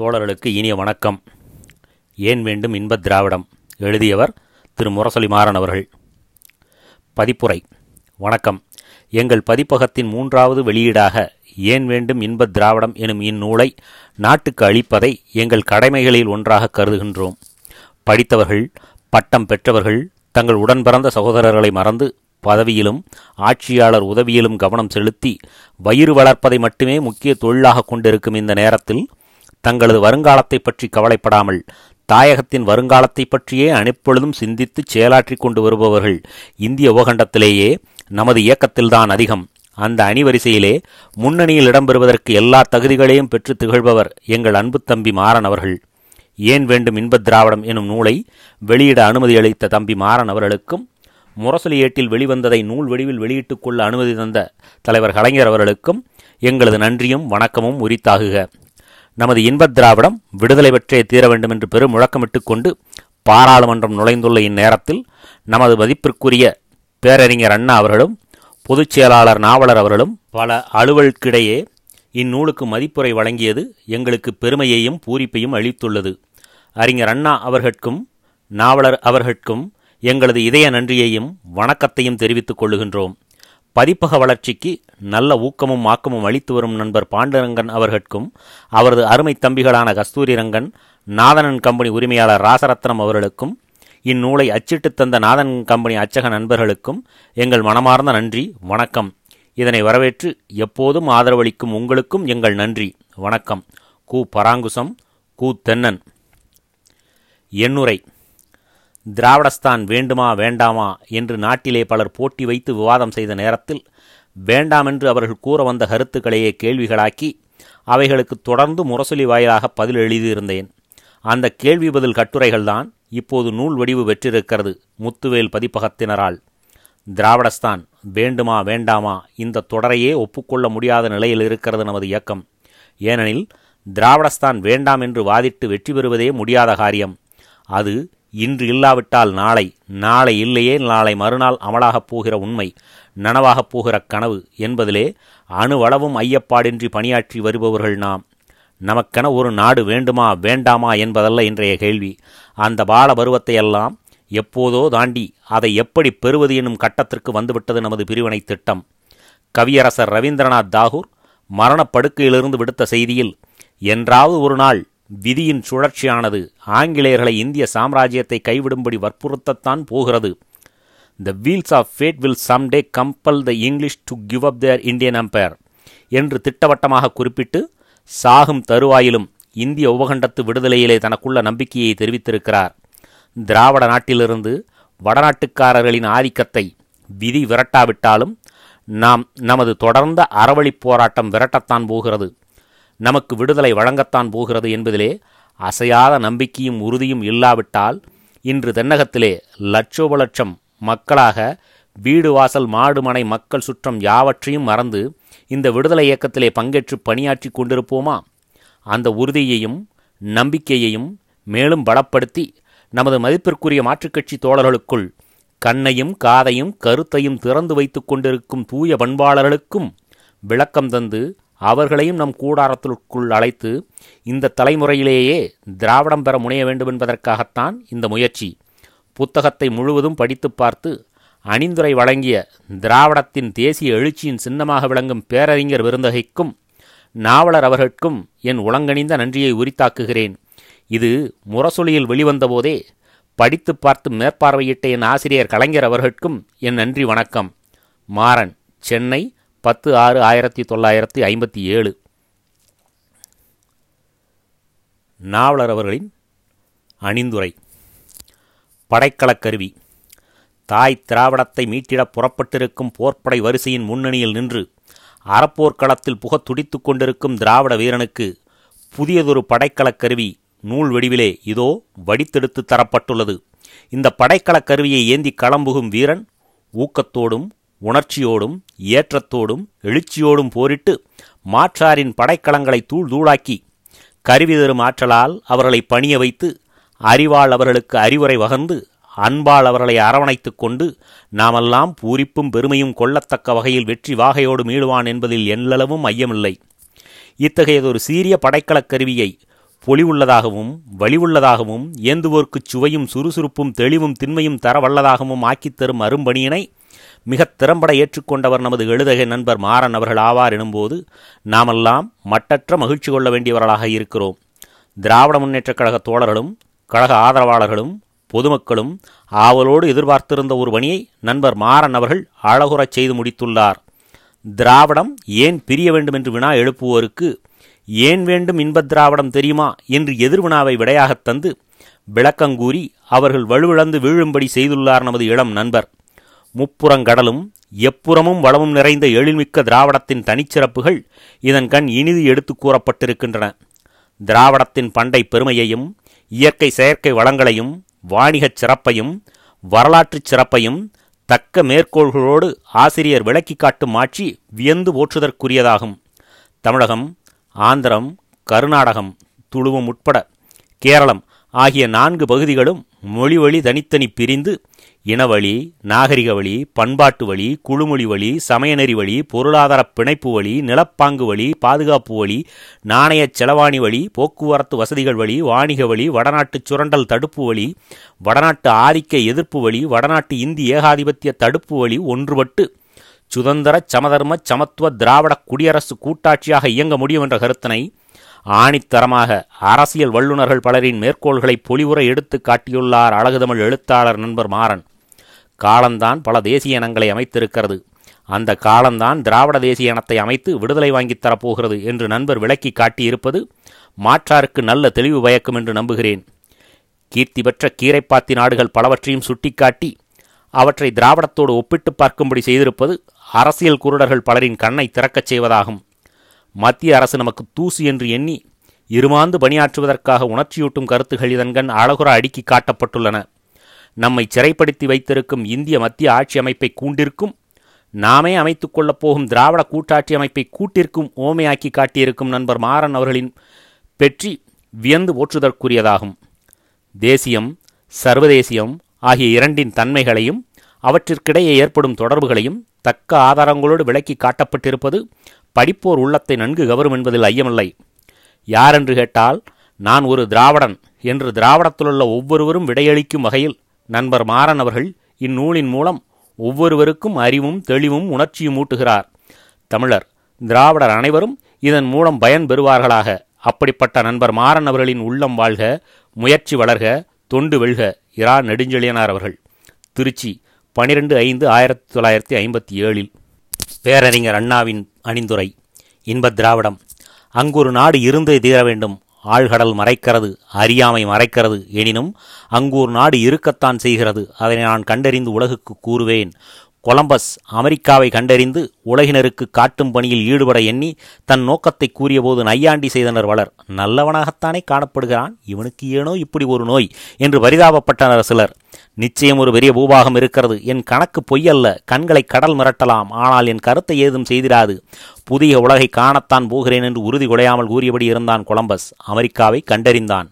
தோழர்களுக்கு இனிய வணக்கம். ஏன் வேண்டும் இன்பத் திராவிடம்? எழுதியவர் திரு. முரசொலி மாறன் அவர்கள். பதிப்புரை. வணக்கம். எங்கள் பதிப்பகத்தின் மூன்றாவது வெளியீடாக ஏன் வேண்டும் இன்பத் திராவிடம் எனும் இந்நூலை நாட்டுக்கு அளிப்பதை எங்கள் கடமைகளில் ஒன்றாக கருதுகின்றோம். படித்தவர்கள் பட்டம் பெற்றவர்கள் தங்கள் உடன் பிறந்த சகோதரர்களை மறந்து பதவியிலும் ஆட்சியாளர் உதவியிலும் கவனம் செலுத்தி வயிறு வளர்ப்பதை மட்டுமே முக்கிய தொழிலாக கொண்டிருக்கும் இந்த நேரத்தில் தங்களது வருங்காலத்தை பற்றி கவலைப்படாமல் தாயகத்தின் வருங்காலத்தை பற்றியே அனைப்பொழுதும் சிந்தித்து செயலாற்றி கொண்டு வருபவர்கள் இந்திய உபகண்டத்திலேயே நமது இயக்கத்தில்தான் அதிகம். அந்த அணிவரிசையிலே முன்னணியில் இடம்பெறுவதற்கு எல்லா தகுதிகளையும் பெற்று திகழ்பவர் எங்கள் அன்பு தம்பி மாறன் அவர்கள். ஏன் வேண்டும் இன்பத் திராவிடம் எனும் நூலை வெளியிட அனுமதி அளித்த தம்பி மாறன் அவர்களுக்கும் முரசொலி ஏட்டில் வெளிவந்ததை நூல் வடிவில் வெளியிட்டுக் கொள்ள அனுமதி தந்த தலைவர் கலைஞர் அவர்களுக்கும் எங்களது நன்றியும் வணக்கமும் உரித்தாகுக. நமது இன்பத் திராவிடம் விடுதலை பெற்றே தீர வேண்டும் என்று பெரும் முழக்கமிட்டுக் கொண்டு பாராளுமன்றம் நுழைந்துள்ள இந்நேரத்தில் நமது மதிப்பிற்குரிய பேரறிஞர் அண்ணா அவர்களும் பொதுச் செயலாளர் நாவலர் அவர்களும் பல அலுவலுக்கிடையே இந்நூலுக்கு மதிப்புரை வழங்கியது எங்களுக்கு பெருமையையும் பூரிப்பையும் அளித்துள்ளது. அறிஞர் அண்ணா அவர்கட்கும் நாவலர் அவர்கட்கும் எங்களது இதய நன்றியையும் வணக்கத்தையும் தெரிவித்துக் கொள்ளுகின்றோம். பதிப்பக வளர்ச்சிக்கு நல்ல ஊக்கமும் ஆக்கமும் அளித்து வரும் நண்பர் பாண்டுரங்கன் அவர்களுக்கும் அவரது அருமை தம்பிகளான கஸ்தூரி ரங்கன் நாதனன் கம்பெனி உரிமையாளர் ராசரத்னம் அவர்களுக்கும் இந்நூலை அச்சிட்டு தந்த நாதன் கம்பெனி அச்சக நண்பர்களுக்கும் எங்கள் மனமார்ந்த நன்றி வணக்கம். இதனை வரவேற்று எப்போதும் ஆதரவளிக்கும் உங்களுக்கும் எங்கள் நன்றி வணக்கம். கு பராங்குசம் கு தென்னன். எண்ணுரை. திராவிடஸ்தான் வேண்டுமா வேண்டாமா என்று நாட்டிலே பலர் போட்டி வைத்து விவாதம் செய்த நேரத்தில் வேண்டாமென்று அவர்கள் கூற வந்த கருத்துக்களையே கேள்விகளாக்கி அவைகளுக்கு தொடர்ந்து முரசொலி வாயிலாக பதில் எழுதியிருந்தேன். அந்த கேள்வி பதில் கட்டுரைகள்தான் இப்போது நூல் வடிவு பெற்றிருக்கிறது முத்துவேல் பதிப்பகத்தினரால். திராவிடஸ்தான் வேண்டுமா வேண்டாமா இந்த தொடரையே ஒப்புக்கொள்ள முடியாத நிலையில் இருக்கிறது நமது இயக்கம். ஏனெனில் திராவிடஸ்தான் வேண்டாம் என்று வாதிட்டு வெற்றி பெறுவதே முடியாத காரியம். அது இன்று இல்லாவிட்டால் நாளை நாளை இல்லையே நாளை மறுநாள் அமலாகப் போகிற உண்மை நனவாகப் போகிற கனவு என்பதிலே அணுவளவும் ஐயப்பாடின்றி பணியாற்றி வருபவர்கள் நாம். நமக்கென ஒரு நாடு வேண்டுமா வேண்டாமா என்பதல்ல இன்றைய கேள்வி. அந்த பால பருவத்தையெல்லாம் எப்போதோ தாண்டி அதை எப்படி பெறுவது என்னும் கட்டத்திற்கு வந்துவிட்டது நமது பிரிவினை திட்டம். கவியரசர் ரவீந்திரநாத் தாகூர் மரணப்படுக்கையிலிருந்து விடுத்த செய்தியில் என்றாவது ஒரு நாள் விதியின் சுழற்சியானது ஆங்கிலேயர்களை இந்திய சாம்ராஜ்யத்தை கைவிடும்படி வற்புறுத்தத்தான் போகிறது. The wheels of fate will someday compel the English to give up their Indian empire என்று திட்டவட்டமாக குறிப்பிட்டு சாகும் தருவாயிலும் இந்திய உபகண்டத்து விடுதலையிலே தனக்குள்ள நம்பிக்கையை தெரிவித்திருக்கிறார். திராவிட நாட்டிலிருந்து வடநாட்டுக்காரர்களின் ஆதிக்கத்தை விதி விரட்டாவிட்டாலும் நாம் நமது தொடர்ந்த அறவழிப் போராட்டம் விரட்டத்தான் போகிறது. நமக்கு விடுதலை வழங்கத்தான் போகிறது என்பதிலே அசையாத நம்பிக்கையும் உறுதியும் இல்லாவிட்டால் இன்று தென்னகத்திலே லட்சோப லட்சம் மக்களாக வீடு வாசல் மாடு மனை மக்கள் சுற்றம் யாவற்றையும் மறந்து இந்த விடுதலை இயக்கத்திலே பங்கேற்று பணியாற்றி கொண்டிருப்போமா? அந்த உறுதியையும் நம்பிக்கையையும் மேலும் பலப்படுத்தி நமது மதிப்பிற்குரிய மாற்றுக்கட்சி தோழர்களுக்குள் கண்ணையும் காதையும் கருத்தையும் திறந்து வைத்துக் கொண்டிருக்கும் தூய பண்பாளர்களுக்கும் விளக்கம் தந்து அவர்களையும் நம் கூடாரத்திற்குள் அழைத்து இந்த தலைமுறையிலேயே திராவிடம் பெற முனைய வேண்டும் என்பதற்காகத்தான் இந்த முயற்சி. புத்தகத்தை முழுவதும் படித்து பார்த்து அணிந்துரை வழங்கிய திராவிடத்தின் தேசிய எழுச்சியின் சின்னமாக விளங்கும் பேரறிஞர் விருந்தகைக்கும் நாவலர் அவர்களுக்கும் என் உளங்கணிந்த நன்றியை உரித்தாக்குகிறேன். இது முரசொலியில் வெளிவந்தபோதே படித்து பார்த்து மேற்பார்வையிட்ட என் ஆசிரியர் கலைஞர் அவர்களுக்கும் என் நன்றி வணக்கம். மாறன் சென்னை பத்து ஆறு ஆயிரத்தி தொள்ளாயிரத்தி ஐம்பத்தி ஏழு. நாவலர் அவர்களின் அணிந்துரை. படைக்கலக் கருவி. தாய் திராவிடத்தை மீட்டிடப் புறப்பட்டிருக்கும் போர்ப்படை வரிசையின் முன்னணியில் நின்று அறப்போர்க்களத்தில் புகத் துடித்து கொண்டிருக்கும் திராவிட வீரனுக்கு புதியதொரு படைக்கலக் கருவி நூல் வடிவிலே இதோ வடித்தெடுத்து தரப்பட்டுள்ளது. இந்த படைக்கலக் கருவியை ஏந்தி களம்புகும் வீரன் ஊக்கத்தோடும் உணர்ச்சியோடும் ஏற்றத்தோடும் எழுச்சியோடும் போரிட்டு மாற்றாரின் படைக்கலங்களை தூள் தூளாக்கி கருவி தரும் ஆற்றலால் அவர்களை பணிய வைத்து அறிவால் அவர்களுக்கு அறிவுரை வகர்ந்து அன்பால் அவர்களை அரவணைத்துக் கொண்டு நாமெல்லாம் பூரிப்பும் பெருமையும் கொள்ளத்தக்க வகையில் வெற்றி வாகையோடு மீடுவான் என்பதில் எல்லளவும் ஐயமில்லை. இத்தகையதொரு சீரிய படைக்கலக் கருவியை பொலிவுள்ளதாகவும் வலிவுள்ளதாகவும் ஏந்துவோர்க்குச் சுவையும் சுறுசுறுப்பும் தெளிவும் திண்மையும் தரவல்லதாகவும் ஆக்கித்தரும் அரும்பணியினை மிகத் திறம்பட ஏற்றுக்கொண்டவர் நமது எழுதகை நண்பர் மாறன் அவர்கள் ஆவார் எனும்போது நாமெல்லாம் மட்டற்ற மகிழ்ச்சி கொள்ள வேண்டியவர்களாக இருக்கிறோம். திராவிட முன்னேற்றக் கழக தோழர்களும் கழக ஆதரவாளர்களும் பொதுமக்களும் ஆவலோடு எதிர்பார்த்திருந்த ஒரு பணியை நண்பர் மாறன் அவர்கள் அழகுறச் செய்து முடித்துள்ளார். திராவிடம் ஏன் பிரிய வேண்டும் என்று வினா எழுப்புவோருக்கு ஏன் வேண்டும் இன்பத் திராவிடம் தெரியுமா? என்று எதிர்வினாவை விடையாகத் தந்து விளக்கங்கூறி அவர்கள் வலுவிழந்து வீழும்படி செய்துள்ளார் நமது இளம் நண்பர். முப்புறங்கடலும் எப்புறமும் வளமும் நிறைந்த எழில்மிக்க திராவிடத்தின் தனிச்சிறப்புகள் இதன் கண் இனிது எடுத்துக் கூறப்பட்டிருக்கின்றன. திராவிடத்தின் பண்டை பெருமையையும் இயற்கை செயற்கை வளங்களையும் வாணிகச் சிறப்பையும் வரலாற்றுச் சிறப்பையும் தக்க மேற்கோள்களோடு ஆசிரியர் விளக்கி காட்டும் ஆட்சி வியந்து போற்றுதற்குரியதாகும். தமிழகம் ஆந்திரம் கர்நாடகம் துளுவம் உட்பட கேரளம் ஆகிய நான்கு பகுதிகளும் மொழி வழி தனித்தனி பிரிந்து இனவழி நாகரிக வழி பண்பாட்டு வழி குழுமொழி வழி சமயநெறி வழி பொருளாதார பிணைப்பு வழி நிலப்பாங்கு வழி பாதுகாப்பு வழி நாணயச் செலவாணி வழி போக்குவரத்து வசதிகள் வழி வாணிக வழி வடநாட்டு சுரண்டல் தடுப்பு வழி வடநாட்டு ஆதிக்க எதிர்ப்பு வழி வடநாட்டு இந்தி ஏகாதிபத்திய தடுப்பு வழி ஒன்றுபட்டு சுதந்திர சமதர்ம சமத்துவ திராவிட குடியரசு கூட்டாட்சியாக இயங்க முடியும் என்ற கருத்தினை ஆணித்தரமாக அரசியல் வல்லுநர்கள் பலரின் மேற்கோள்களை பொலிவுற எடுத்து காட்டியுள்ளார் அழகுதமிழ் எழுத்தாளர் நண்பர் மாறன். காலந்தான் பல தேசிய இனங்களை அமைத்திருக்கிறது. அந்த காலந்தான் திராவிட தேசிய இனத்தை அமைத்து விடுதலை வாங்கித் தரப்போகிறது என்று நண்பர் விளக்கி காட்டியிருப்பது மாற்றாருக்கு நல்ல தெளிவு பயக்கும் என்று நம்புகிறேன். கீர்த்தி பெற்ற கீரைப்பாத்தி நாடுகள் பலவற்றையும் சுட்டிக்காட்டி அவற்றை திராவிடத்தோடு ஒப்பிட்டு பார்க்கும்படி செய்திருப்பது அரசியல் குருடர்கள் பலரின் கண்ணை திறக்கச் செய்வதாகும். மத்திய அரசு நமக்கு தூசு என்று எண்ணி இருமாந்து பணியாற்றுவதற்காக உணர்ச்சியூட்டும் கருத்துகள் இதன்கண் அழகுற அடுக்கி காட்டப்பட்டுள்ளன. நம்மை சிறைப்படுத்தி வைத்திருக்கும் இந்திய மத்திய ஆட்சி அமைப்பை கூண்டிருக்கும் நாமே அமைத்துக் கொள்ளப் போகும் திராவிட கூட்டாட்சி அமைப்பை கூட்டிற்கும் ஓமையாக்கி காட்டியிருக்கும் நண்பர் மாறன் அவர்களின் பெற்றி வியந்து போற்றுதற்குரியதாகும். தேசியம் சர்வதேசியம் ஆகிய இரண்டின் தன்மைகளையும் அவற்றிற்கிடையே ஏற்படும் தொடர்புகளையும் தக்க ஆதாரங்களோடு விளக்கி காட்டப்பட்டிருப்பது படிப்போர் உள்ளத்தை நன்கு கவரும் என்பதில் ஐயமில்லை. யாரென்று கேட்டால் நான் ஒரு திராவிடன் என்று திராவிடத்திலுள்ள ஒவ்வொருவரும் விடையளிக்கும் வகையில் நண்பர் மாறன் அவர்கள் இந்நூலின் மூலம் ஒவ்வொருவருக்கும் அறிவும் தெளிவும் உணர்ச்சியும் ஊட்டுகிறார். தமிழர் திராவிடர் அனைவரும் இதன் மூலம் பயன் பெறுவார்களாக. அப்படிப்பட்ட நண்பர் மாறன் அவர்களின் உள்ளம் வாழ்க முயற்சி வளர்க தொண்டு வெல்க இரா நெடுஞ்செழியனார் அவர்கள். திருச்சி பனிரெண்டு ஐந்து ஆயிரத்தி தொள்ளாயிரத்தி ஐம்பத்தி ஏழில். பேரறிஞர் அண்ணாவின் அணிந்துரை இன்பத் திராவிடம் அங்கொரு நாடு இருந்தே தீர வேண்டும். ஆழ்கடல் மறைக்கிறது அறியாமை மறைக்கிறது. எனினும் அங்கூர் நாடு இருக்கத்தான் செய்கிறது. அதனை நான் கண்டறிந்து உலகுக்கு கூறுவேன். கொலம்பஸ் அமெரிக்காவை கண்டறிந்து உலகினருக்கு காட்டும் பணியில் ஈடுபட எண்ணி தன் நோக்கத்தை கூறியபோது நையாண்டி செய்தனர் வளர். நல்லவனாகத்தானே காணப்படுகிறான்? இவனுக்கு ஏனோ இப்படி ஒரு நோய்? என்று பரிதாபப்பட்டனர் சிலர். நிச்சயம் ஒரு பெரிய பூபாகம் இருக்கிறது. என் கணக்கு பொய்யல்ல. கண்களை கடல் மிரட்டலாம். ஆனால் என் கருத்தை ஏதும் செய்திராது புதிய உலகை காணத்தான் போகிறேன் என்று உறுதி குலையாமல் கூறியபடி இருந்தான் கொலம்பஸ். அமெரிக்காவை கண்டறிந்தான்.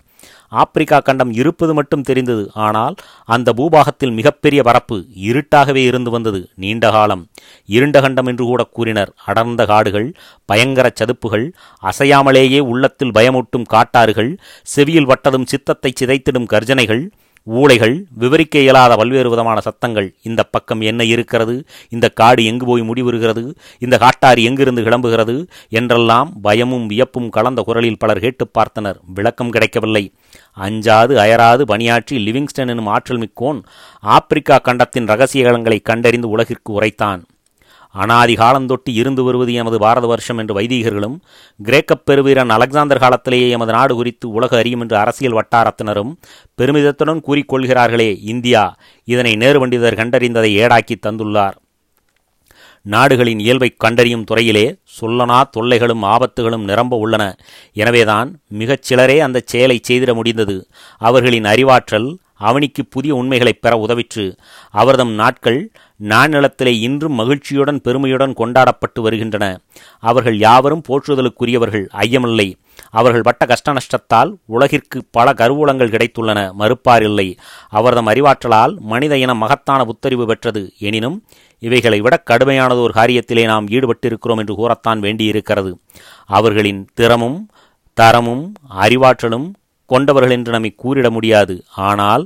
ஆப்பிரிக்கா கண்டம் இருப்பது மட்டும் தெரிந்தது. ஆனால் அந்த பூபாகத்தில் மிகப்பெரிய பரப்பு இருட்டாகவே இருந்து வந்தது. நீண்ட காலம். இருண்ட கண்டம் என்று கூட கூறினர். அடர்ந்த காடுகள் பயங்கர சதுப்புகள் அசையாமலேயே உள்ளத்தில் பயமூட்டும் காட்டாறுகள் செவியில் வட்டதும் சித்தத்தை சிதைத்திடும் கர்ஜனைகள் ஊளைகள் விவரிக்க இயலாத பல்வேறு விதமான சத்தங்கள். இந்த பக்கம் என்ன இருக்கிறது? இந்த காடு எங்கு போய் முடிவுறுகிறது? இந்த காட்டாறு எங்கிருந்து கிளம்புகிறது? என்றெல்லாம் பயமும் வியப்பும் கலந்த குரலில் பலர் கேட்டுப் பார்த்தனர். விளக்கம் கிடைக்கவில்லை. அஞ்சாது அயராது பணியாற்றி லிவிங்ஸ்டன் எனும் ஆற்றல் மிக்கோன் ஆப்பிரிக்கா கண்டத்தின் ரகசிய களங்களை கண்டறிந்து உலகிற்கு உரைத்தான். அனாதி காலந்தொட்டி இருந்து வருவது எமது பாரத வருஷம் என்று வைதீகர்களும் கிரேக்கப் பெருவீரன் அலெக்சாந்தர் காலத்திலேயே எமது நாடு குறித்து உலக அறியும் என்று அரசியல் வட்டாரத்தினரும் பெருமிதத்துடன் கூறிக்கொள்கிறார்களே இந்தியா இதனை நேரு பண்டிதர் கண்டறிந்ததை ஏடாக்கி தந்துள்ளார். நாடுகளின் இயல்பை கண்டறியும் துறையிலே சொல்லனா தொல்லைகளும் ஆபத்துகளும் நிரம்ப உள்ளன. எனவேதான் மிகச் சிலரே அந்த செயலை செய்திட முடிந்தது. அவர்களின் அறிவாற்றல் அவனிக்கு புதிய உண்மைகளை பெற உதவிற்று. அவர்தம் நாட்கள் நாநிலத்திலே இன்றும் மகிழ்ச்சியுடன் பெருமையுடன் கொண்டாடப்பட்டு வருகின்றன. அவர்கள் யாவரும் போற்றுதலுக்குரியவர்கள் ஐயமில்லை. அவர்கள் பட்ட கஷ்ட நஷ்டத்தால் உலகிற்கு பல கருவூலங்கள் கிடைத்துள்ளன மறுப்பாரில்லை. அவர்தம் அறிவாற்றலால் மனித இனம் மகத்தான புத்தறிவு பெற்றது. எனினும் இவைகளை விட கடுமையானதோர் காரியத்திலே நாம் ஈடுபட்டிருக்கிறோம் என்று கூறத்தான் வேண்டியிருக்கிறது. அவர்களின் திறமும் தரமும் அறிவாற்றலும் கொண்டவர்கள் என்று நம்மை கூறிட முடியாது. ஆனால்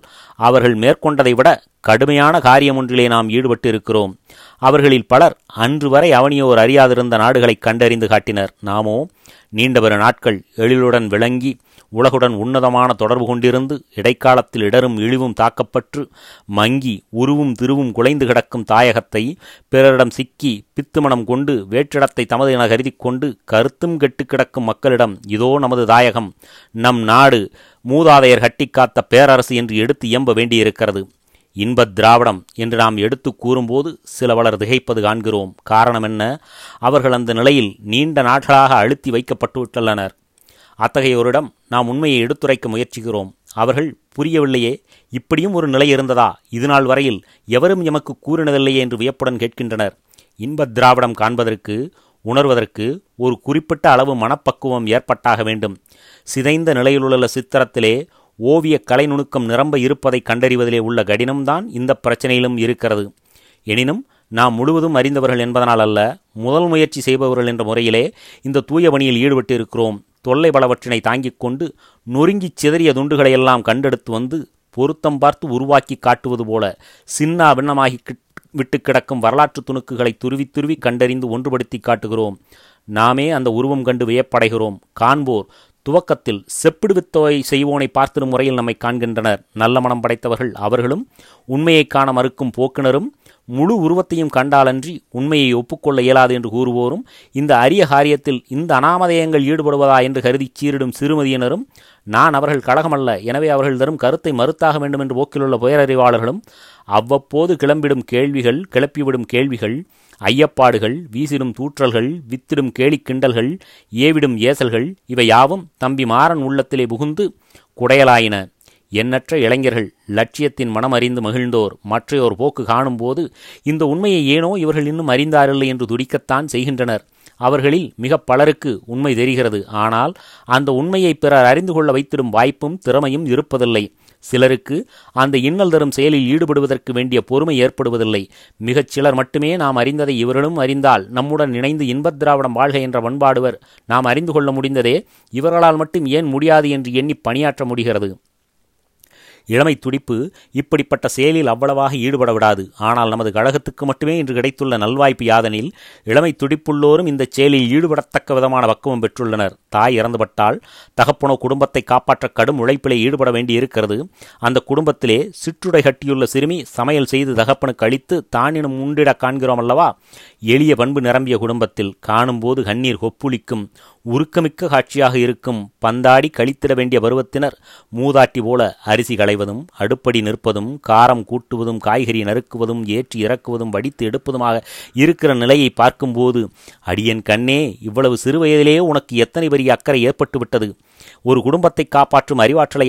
அவர்கள் மேற்கொண்டதை விட கடுமையான காரியம் ஒன்றிலே நாம் ஈடுபட்டு இருக்கிறோம் அவர்களில் பலர் அன்று வரை அவனியோர் அறியாதிருந்த நாடுகளை கண்டறிந்து காட்டினர். நாமோ நீண்டவரு நாட்கள் எழிலுடன் விளங்கி உலகுடன் உன்னதமான தொடர்பு கொண்டிருந்து இடைக்காலத்தில் இடரும் இழிவும் தாக்கப்பட்டு மங்கி உருவும் திருவும் குலைந்து கிடக்கும் தாயகத்தை பிறரிடம் சிக்கி பித்துமணம் கொண்டு வேற்றிடத்தை தமது என கருதி கொண்டு கருத்தும் கெட்டு கிடக்கும் மக்களிடம் இதோ நமது தாயகம் நம் நாடு மூதாதையர் கட்டிக்காத்த பேரரசு என்று எடுத்து இயம்ப வேண்டியிருக்கிறது. இன்பத் திராவிடம் என்று நாம் எடுத்து கூறும்போது சில வளர் திகைப்பது காண்கிறோம். காரணம் என்ன? அவர்கள் அந்த நிலையில் நீண்ட நாட்களாக அழுத்தி வைக்கப்பட்டு விட்டுள்ளனர் அத்தகையோரிடம் நாம் உண்மையை எடுத்துரைக்க முயற்சிக்கிறோம். அவர்கள் புரியவில்லையே இப்படியும் ஒரு நிலை இருந்ததா? இதுநாள் வரையில் எவரும் எமக்கு கூறினதில்லையே என்று வியப்புடன் கேட்கின்றனர். இன்பத் திராவிடம் காண்பதற்கு உணர்வதற்கு ஒரு குறிப்பிட்ட அளவு மனப்பக்குவம் ஏற்பட்டாக வேண்டும். சிதைந்த நிலையிலுள்ள சித்திரத்திலே ஓவிய கலை நுணுக்கம் நிரம்ப இருப்பதை கண்டறிவதிலே உள்ள கடினம்தான் இந்த பிரச்சனையிலும் இருக்கிறது. எனினும் நாம் முழுவதும் அறிந்தவர்கள் என்பதனால் அல்ல முதல் முயற்சி செய்பவர்கள் என்ற முறையிலே இந்த தூய பணியில் ஈடுபட்டு இருக்கிறோம் தொல்லை பலவற்றினை தாங்கிக் கொண்டு நொறுங்கிச் சிதறிய துண்டுகளையெல்லாம் கண்டெடுத்து வந்து பொருத்தம் பார்த்து உருவாக்கி காட்டுவது போல சின்னா பின்னமாகி விட்டு கிடக்கும் வரலாற்று துணுக்குகளை துருவி துருவி கண்டறிந்து ஒன்றுபடுத்தி காட்டுகிறோம். நாமே அந்த உருவம் கண்டு வியப்படைகிறோம். காண்போர் துவக்கத்தில் செப்பிடுவித்தோவை செய்வோனை பார்த்திடும் முறையில் நம்மை காண்கின்றனர். நல்ல மனம் படைத்தவர்கள் அவர்களும் உண்மையை காண மறுக்கும் போக்கினரும் முழு உருவத்தையும் கண்டாலன்றி உண்மையை ஒப்புக்கொள்ள இயலாது என்று கூறுவோரும் இந்த அரிய காரியத்தில் இந்த அனாமதயங்கள் ஈடுபடுவதா என்று கருதி சீரிடும் சிறுமதியினரும் நான் அவர்கள் கழகமல்ல எனவே அவர்கள் தரும் கருத்தை மறுத்தாக வேண்டும் என்று போக்கிலுள்ள புயரறிவாளர்களும் அவ்வப்போது கிளம்பிடும் கேள்விகள் கிளப்பிவிடும் கேள்விகள் ஐயப்பாடுகள் வீசிடும் தூற்றல்கள் வித்திடும் கேலிக் கிண்டல்கள் ஏவிடும் ஏசல்கள் இவை யாவும் தம்பி மாறன் உள்ளத்திலே புகுந்து குடையலாயின. எண்ணற்ற இளைஞர்கள் லட்சியத்தின் மனம் அறிந்து மகிழ்ந்தோர் மற்றையோர் போக்கு காணும்போது இந்த உண்மையை ஏனோ இவர்கள் இன்னும் அறிந்தாரில்லை என்று துடிக்கத்தான் செய்கின்றனர். அவர்களில் மிக பலருக்கு உண்மை தெரிகிறது. ஆனால் அந்த உண்மையை பிறர் அறிந்து கொள்ள வைத்திடும் வாய்ப்பும் திறமையும் இருப்பதில்லை. சிலருக்கு அந்த இன்னல் தரும் செயலில் ஈடுபடுவதற்கு வேண்டிய பொறுமை ஏற்படுவதில்லை. மிகச் சிலர் மட்டுமே நாம் அறிந்ததை இவர்களும் அறிந்தால் நம்முடன் இணைந்து இன்பத் திராவிடம் வாழ்க என்ற பண்பாடுவர் நாம் அறிந்து கொள்ள முடிந்ததே இவர்களால் மட்டும் ஏன் முடியாது என்று எண்ணி பணியாற்ற முடிகிறது. இளமை துடிப்பு இப்படிப்பட்ட செயலில் அவ்வளவாக ஈடுபட விடாது ஆனால் நமது கழகத்துக்கு மட்டுமே இன்று கிடைத்துள்ள நல்வாய்ப்பு யாதனில் இளமை துடிப்புள்ளோரும் இந்த செயலில் ஈடுபடத்தக்க விதமான பக்குவம் பெற்றுள்ளனர். தாய் இறந்துபட்டால் தகப்பனோ குடும்பத்தை காப்பாற்ற கடும் உழைப்பிலே ஈடுபட வேண்டியிருக்கிறது. அந்த குடும்பத்திலே சிற்றுடை கட்டியுள்ள சிறுமி சமையல் செய்து தகப்பனுக்கு அளித்து தானினும் உண்டிட காண்கிறோம் அல்லவா? எளிய பண்பு நிரம்பிய குடும்பத்தில் காணும்போது கண்ணீர் கொப்புளிக்கும் உருக்கமிக்க காட்சியாக இருக்கும் பந்தாடி கழித்திட வேண்டிய பருவத்தினர் மூதாட்டி போல அரிசி களைவதும் அடுப்படி நிற்பதும் காரம் கூட்டுவதும் காய்கறி நறுக்குவதும் ஏற்றி இறக்குவதும் வடித்து எடுப்பதுமாக இருக்கிற நிலையை பார்க்கும்போது அடியன் கண்ணே இவ்வளவு சிறுவயதிலே உனக்கு எத்தனை பெரிய அக்கறை ஏற்பட்டுவிட்டது? ஒரு குடும்பத்தை காப்பாற்றும் அறிவாற்றலை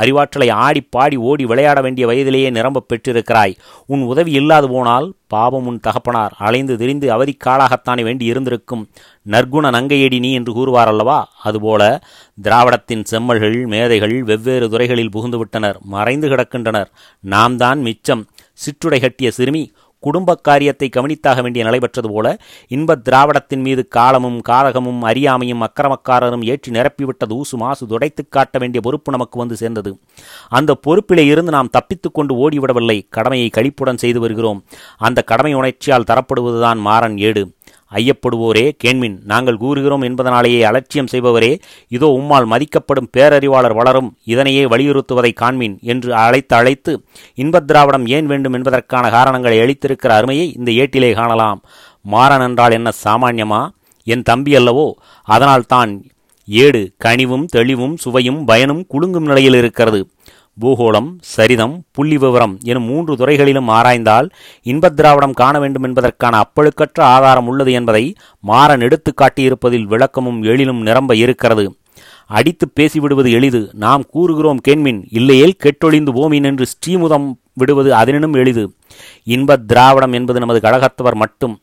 அறிவாற்றலை ஆடி பாடி ஓடி விளையாட வேண்டிய வயதிலேயே நிரம்ப பெற்றிருக்கிறாய். உன் உதவி இல்லாது போனால் பாவம் உன் தகப்பனார். அலைந்து திரிந்து அவதிக்காலாகத்தானே வேண்டி இருந்திருக்கும் நற்குண நங்கையடி நீ என்று கூறுவார் அல்லவா அதுபோல திராவிடத்தின் செம்மல்கள் மேதைகள் வெவ்வேறு துறைகளில் புகுந்துவிட்டனர். மறைந்து கிடக்கின்றனர். நாம் தான் மிச்சம். சிற்றுடை கட்டிய சிறுமி குடும்ப காரியத்தை கவனித்தாக வேண்டிய நிலை பெற்றது போல இன்பத் திராவிடத்தின் மீது காலமும் காரகமும் அறியாமையும் அக்கிரமக்காரரும் ஏற்றி நிரப்பிவிட்ட தூசு மாசு துடைத்துக் காட்ட வேண்டிய பொறுப்பு நமக்கு வந்து சேர்ந்தது. அந்த பொறுப்பிலே இருந்து நாம் தப்பித்துக் கொண்டு ஓடிவிடவில்லை. கடமையை கழிப்புடன் செய்து வருகிறோம். அந்த கடமை உணர்ச்சியால் தரப்படுவதுதான் மாறன் ஏடு. ஐயப்படுவோரே கேண்மின் நாங்கள் கூறுகிறோம் என்பதனாலேயே அலட்சியம் செய்பவரே இதோ உம்மால் மதிக்கப்படும் பேரறிவாளர் வளரும் இதனையே வலியுறுத்துவதை காண்மின் என்று அழைத்து அழைத்து இன்பத்ராவிடம் ஏன் வேண்டும் என்பதற்கான காரணங்களை அளித்திருக்கிற அருமையை இந்த ஏட்டிலே காணலாம். மாறன் என்றால் என்ன சாமானியமா? என் தம்பி அல்லவோ? அதனால் தான் ஏடு கனிவும் தெளிவும் சுவையும் பயனும் குலுங்கும் நிலையில் இருக்கிறது. பூகோளம் சரிதம் புள்ளி விவரம் எனும் மூன்று துறைகளிலும் ஆராய்ந்தால் இன்பத் திராவிடம் காண வேண்டும் என்பதற்கான அப்பழுக்கற்ற ஆதாரம் உள்ளது என்பதை மாறன் எடுத்து காட்டியிருப்பதில் விளக்கமும் எழிலும் நிரம்ப இருக்கிறது. அடித்து பேசிவிடுவது எளிது. நாம் கூறுகிறோம் கேண்மின் இல்லையேல் கெட்டொழிந்து போமின் என்று ஸ்ரீமுதம் விடுவது அதனினும் எளிது. இன்பத் திராவிடம் என்பது நமது கழகத்தவர் மட்டும்.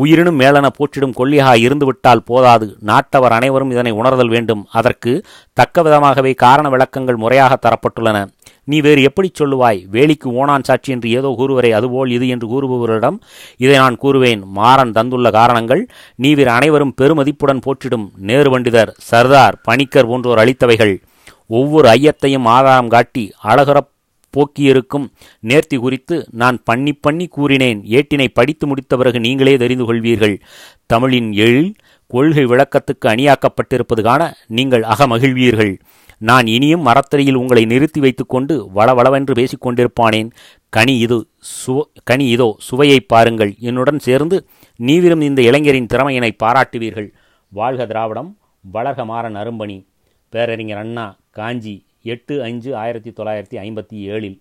உயிரினும் மேலென போற்றிடும் கொல்லியாக இருந்துவிட்டால் போதாது. நாட்டவர் அனைவரும் இதனை உணர்தல் வேண்டும். அதற்கு தக்க விதமாகவே காரண விளக்கங்கள் முறையாக தரப்பட்டுள்ளன. நீ வேறு எப்படி சொல்லுவாய்? வேலிக்கு ஓணான் சாட்சி என்று ஏதோ கூறுவரை அதுபோல் இது என்று கூறுபவரிடம் இதை நான் கூறுவேன். மாறன் தந்துள்ள காரணங்கள் நீவிர் அனைவரும் பெருமதிப்புடன் போற்றிடும். நேரு பண்டிதர் சர்தார் பணிக்கர் போன்றோர் அளித்தவைகள். ஒவ்வொரு ஐயத்தையும் ஆதாரம் காட்டி அழகுறப் போக்கியிருக்கும். நேர்த்தி குறித்து நான் பண்ணி பண்ணி கூறினேன். ஏட்டினை படித்து முடித்த பிறகு நீங்களே தெரிந்து கொள்வீர்கள். தமிழின் எழில் கொள்கை விளக்கத்துக்கு அணியாக்கப்பட்டிருப்பது காண நீங்கள் அகமகிழ்வீர்கள். நான் இனியும் மரத்தடியில் உங்களை நிறுத்தி வைத்துக்கொண்டு வளவளவென்று பேசிக் கொண்டிருப்பானேன். கனி இது சுவ கனி இதோ சுவையை பாருங்கள். என்னுடன் சேர்ந்து நீவிரும் இந்த இளைஞரின் திறமையினை பாராட்டுவீர்கள். வாழ்க திராவிடம் வளர்க மாறன் அரும்பணி. பேரறிஞர் அண்ணா காஞ்சி எட்டு அஞ்சு ஆயிரத்தி தொள்ளாயிரத்தி ஐம்பத்தி ஏழில்